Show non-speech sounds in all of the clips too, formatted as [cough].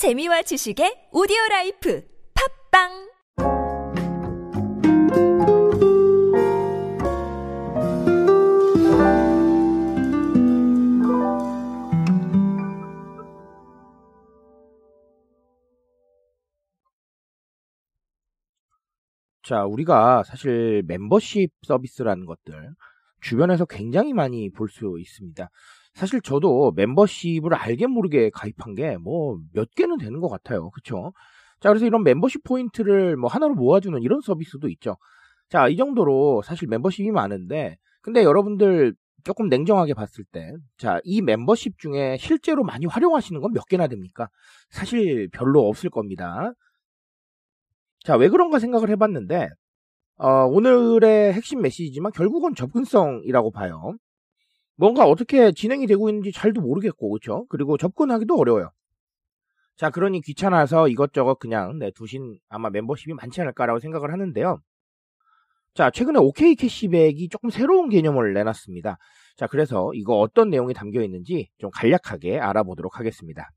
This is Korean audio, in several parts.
재미와 지식의 오디오 life 팟빵! 자, 우리가 사실 멤버십 서비스라는 것들 주변에서 굉장히 많이 볼 수 있습니다. 사실 저도 멤버십을 알게 모르게 가입한 게 뭐 몇 개는 되는 것 같아요. 그쵸? 자, 그래서 이런 멤버십 포인트를 뭐 하나로 모아주는 이런 서비스도 있죠. 자, 이 정도로 사실 멤버십이 많은데, 근데 여러분들 조금 냉정하게 봤을 때, 자, 이 멤버십 중에 실제로 많이 활용하시는 건 몇 개나 됩니까? 사실 별로 없을 겁니다. 자, 왜 그런가 생각을 해봤는데, 어, 오늘의 핵심 메시지지만 결국은 접근성이라고 봐요. 뭔가 어떻게 진행이 되고 있는지 잘도 모르겠고, 그쵸? 그리고 접근하기도 어려워요. 자, 그러니 귀찮아서 이것저것 그냥 네, 두신 아마 멤버십이 많지 않을까라고 생각을 하는데요. 자, 최근에 OK 캐시백이 조금 새로운 개념을 내놨습니다. 자, 그래서 이거 어떤 내용이 담겨 있는지 좀 간략하게 알아보도록 하겠습니다.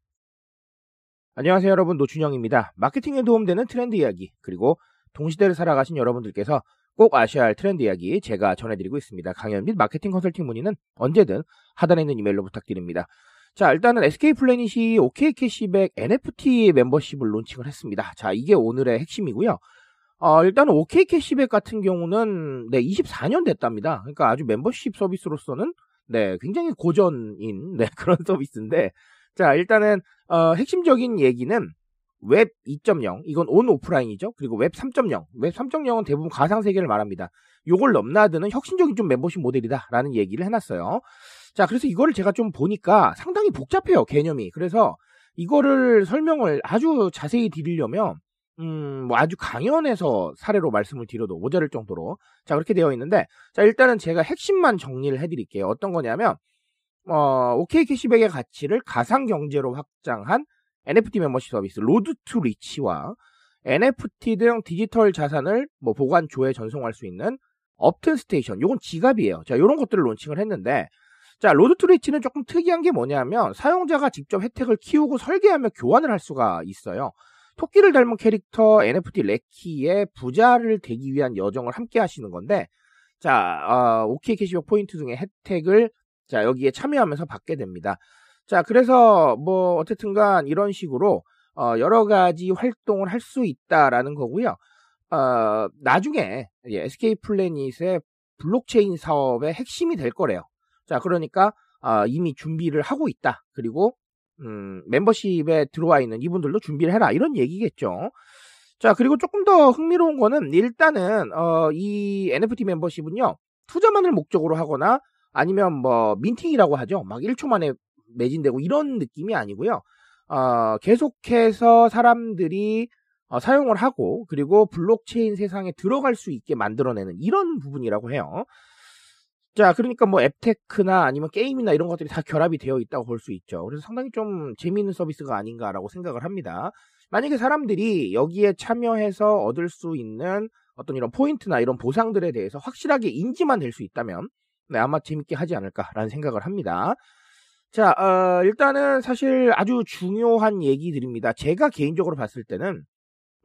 안녕하세요 여러분 노준영입니다. 마케팅에 도움되는 트렌드 이야기 그리고 동시대를 살아가신 여러분들께서 꼭 아셔야 할 트렌드 이야기 제가 전해드리고 있습니다. 강연 및 마케팅 컨설팅 문의는 언제든 하단에 있는 이메일로 부탁드립니다. 자 일단은 SK 플래닛이 OK 캐시백 NFT 멤버십을 론칭을 했습니다. 자 이게 오늘의 핵심이고요. 어, 일단은 OK 캐시백 같은 경우는 네 24년 됐답니다. 그러니까 아주 멤버십 서비스로서는 네 굉장히 고전인 네, [laughs] 그런 서비스인데 자, 일단은 어, 핵심적인 얘기는 웹 2.0 이건 온 오프라인이죠. 그리고 웹 3.0 웹 3.0은 대부분 가상 세계를 말합니다. 요걸 넘나드는 혁신적인 좀 멤버십 모델이다라는 얘기를 해놨어요. 자, 그래서 이거를 제가 좀 보니까 상당히 복잡해요 개념이. 그래서 이거를 설명을 아주 자세히 드리려면 음, 뭐 아주 강연에서 사례로 말씀을 드려도 모자랄 정도로 자 그렇게 되어 있는데 자 일단은 제가 핵심만 정리를 해드릴게요. 어떤 거냐면 어, OK 캐시백의 가치를 가상 경제로 확장한 NFT 멤버십 서비스 Road to Rich와 NFT 등 디지털 자산을 뭐 보관, 조회, 전송할 수 있는 UPTN Station. 요건 지갑이에요. 자, 요런 것들을 론칭을 했는데 자, Road to Rich는 조금 특이한 게 뭐냐면 사용자가 직접 혜택을 키우고 설계하며 교환을 할 수가 있어요. 토끼를 닮은 캐릭터 NFT 레키의 부자를 되기 위한 여정을 함께 하시는 건데 자, 어, OK 캐시백 포인트 등의 혜택을 자, 여기에 참여하면서 받게 됩니다. 자, 그래서 뭐 어쨌든간 이런 식으로 어, 여러 가지 활동을 할 수 있다라는 거고요. 어, 나중에 SK 플래닛의 블록체인 사업의 핵심이 될 거래요. 자, 그러니까 어, 이미 준비를 하고 있다. 그리고 음, 멤버십에 들어와 있는 이분들도 준비를 해라. 이런 얘기겠죠. 자, 그리고 조금 더 흥미로운 거는 일단은 어, 이 NFT 멤버십은요. 투자만을 목적으로 하거나 아니면 뭐 민팅이라고 하죠. 막 1초 만에 매진되고 이런 느낌이 아니고요. 어, 계속해서 사람들이 어, 사용을 하고 그리고 블록체인 세상에 들어갈 수 있게 만들어내는 이런 부분이라고 해요. 자, 그러니까 뭐 앱테크나 아니면 게임이나 이런 것들이 다 결합이 되어 있다고 볼 수 있죠. 그래서 상당히 좀 재미있는 서비스가 아닌가라고 생각을 합니다. 만약에 사람들이 여기에 참여해서 얻을 수 있는 어떤 이런 포인트나 이런 보상들에 대해서 확실하게 인지만 될 수 있다면 네, 아마 재밌게 하지 않을까라는 생각을 합니다. 자, 어, 일단은 사실 아주 중요한 얘기들입니다. 제가 개인적으로 봤을 때는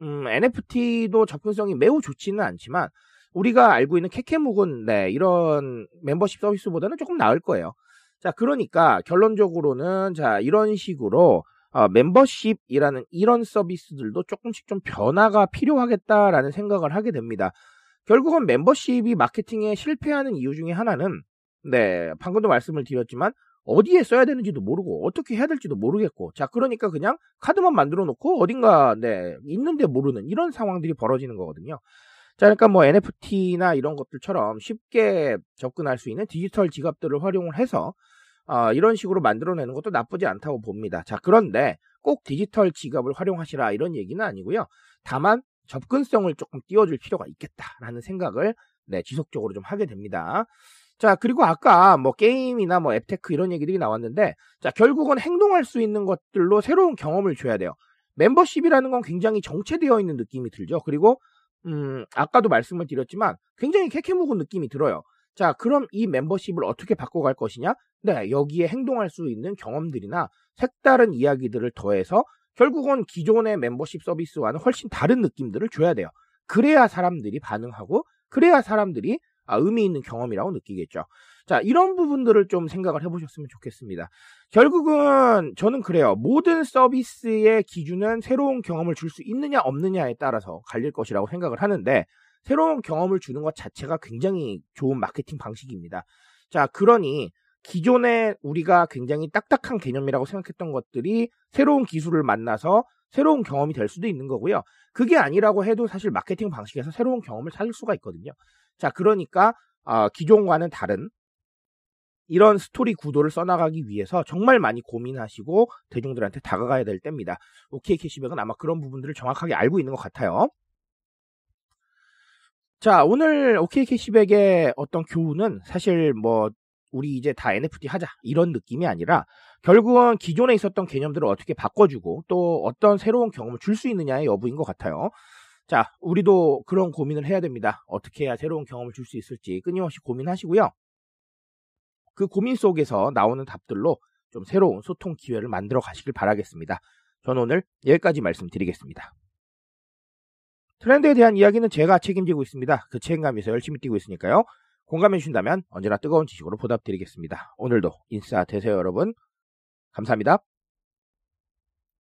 음, NFT도 접근성이 매우 좋지는 않지만 우리가 알고 있는 캐캐묵은 네, 이런 멤버십 서비스보다는 조금 나을 거예요. 자, 그러니까 결론적으로는 자, 이런 식으로 어, 멤버십이라는 이런 서비스들도 조금씩 좀 변화가 필요하겠다라는 생각을 하게 됩니다. 결국은 멤버십이 마케팅에 실패하는 이유 중에 하나는 네 방금도 말씀을 드렸지만 어디에 써야 되는지도 모르고 어떻게 해야 될지도 모르겠고 자 그러니까 그냥 카드만 만들어 놓고 어딘가 네 있는데 모르는 이런 상황들이 벌어지는 거거든요. 자 그러니까 뭐 NFT나 이런 것들처럼 쉽게 접근할 수 있는 디지털 지갑들을 활용을 해서 어, 이런 식으로 만들어내는 것도 나쁘지 않다고 봅니다. 자 그런데 꼭 디지털 지갑을 활용하시라 이런 얘기는 아니고요. 다만 접근성을 조금 띄워줄 필요가 있겠다라는 생각을 네, 지속적으로 좀 하게 됩니다. 자, 그리고 아까 뭐 게임이나 뭐 앱테크 이런 얘기들이 나왔는데, 자, 결국은 행동할 수 있는 것들로 새로운 경험을 줘야 돼요. 멤버십이라는 건 굉장히 정체되어 있는 느낌이 들죠. 그리고, 음, 아까도 말씀을 드렸지만 굉장히 캐캐묵은 느낌이 들어요. 자, 그럼 이 멤버십을 어떻게 바꿔갈 것이냐? 네, 여기에 행동할 수 있는 경험들이나 색다른 이야기들을 더해서 결국은 기존의 멤버십 서비스와는 훨씬 다른 느낌들을 줘야 돼요. 그래야 사람들이 반응하고 그래야 사람들이 아, 의미 있는 경험이라고 느끼겠죠. 자, 이런 부분들을 좀 생각을 해보셨으면 좋겠습니다. 결국은 저는 그래요. 모든 서비스의 기준은 새로운 경험을 줄 수 있느냐 없느냐에 따라서 갈릴 것이라고 생각을 하는데 새로운 경험을 주는 것 자체가 굉장히 좋은 마케팅 방식입니다. 자, 그러니 기존에 우리가 굉장히 딱딱한 개념이라고 생각했던 것들이 새로운 기술을 만나서 새로운 경험이 될 수도 있는 거고요. 그게 아니라고 해도 사실 마케팅 방식에서 새로운 경험을 찾을 수가 있거든요. 자, 그러니까 어, 기존과는 다른 이런 스토리 구도를 써나가기 위해서 정말 많이 고민하시고 대중들한테 다가가야 될 때입니다. OK 캐시백은 아마 그런 부분들을 정확하게 알고 있는 것 같아요. 자, 오늘 OK 캐시백의 어떤 교훈은 사실 뭐 우리 이제 다 NFT 하자 이런 느낌이 아니라 결국은 기존에 있었던 개념들을 어떻게 바꿔주고 또 어떤 새로운 경험을 줄 수 있느냐의 여부인 것 같아요. 자, 우리도 그런 고민을 해야 됩니다. 어떻게 해야 새로운 경험을 줄 수 있을지 끊임없이 고민하시고요. 그 고민 속에서 나오는 답들로 좀 새로운 소통 기회를 만들어 가시길 바라겠습니다. 저는 오늘 여기까지 말씀드리겠습니다. 트렌드에 대한 이야기는 제가 책임지고 있습니다. 그 책임감에서 열심히 뛰고 있으니까요. 공감해 주신다면 언제나 뜨거운 지식으로 보답드리겠습니다. 오늘도 인싸 되세요 여러분. 감사합니다.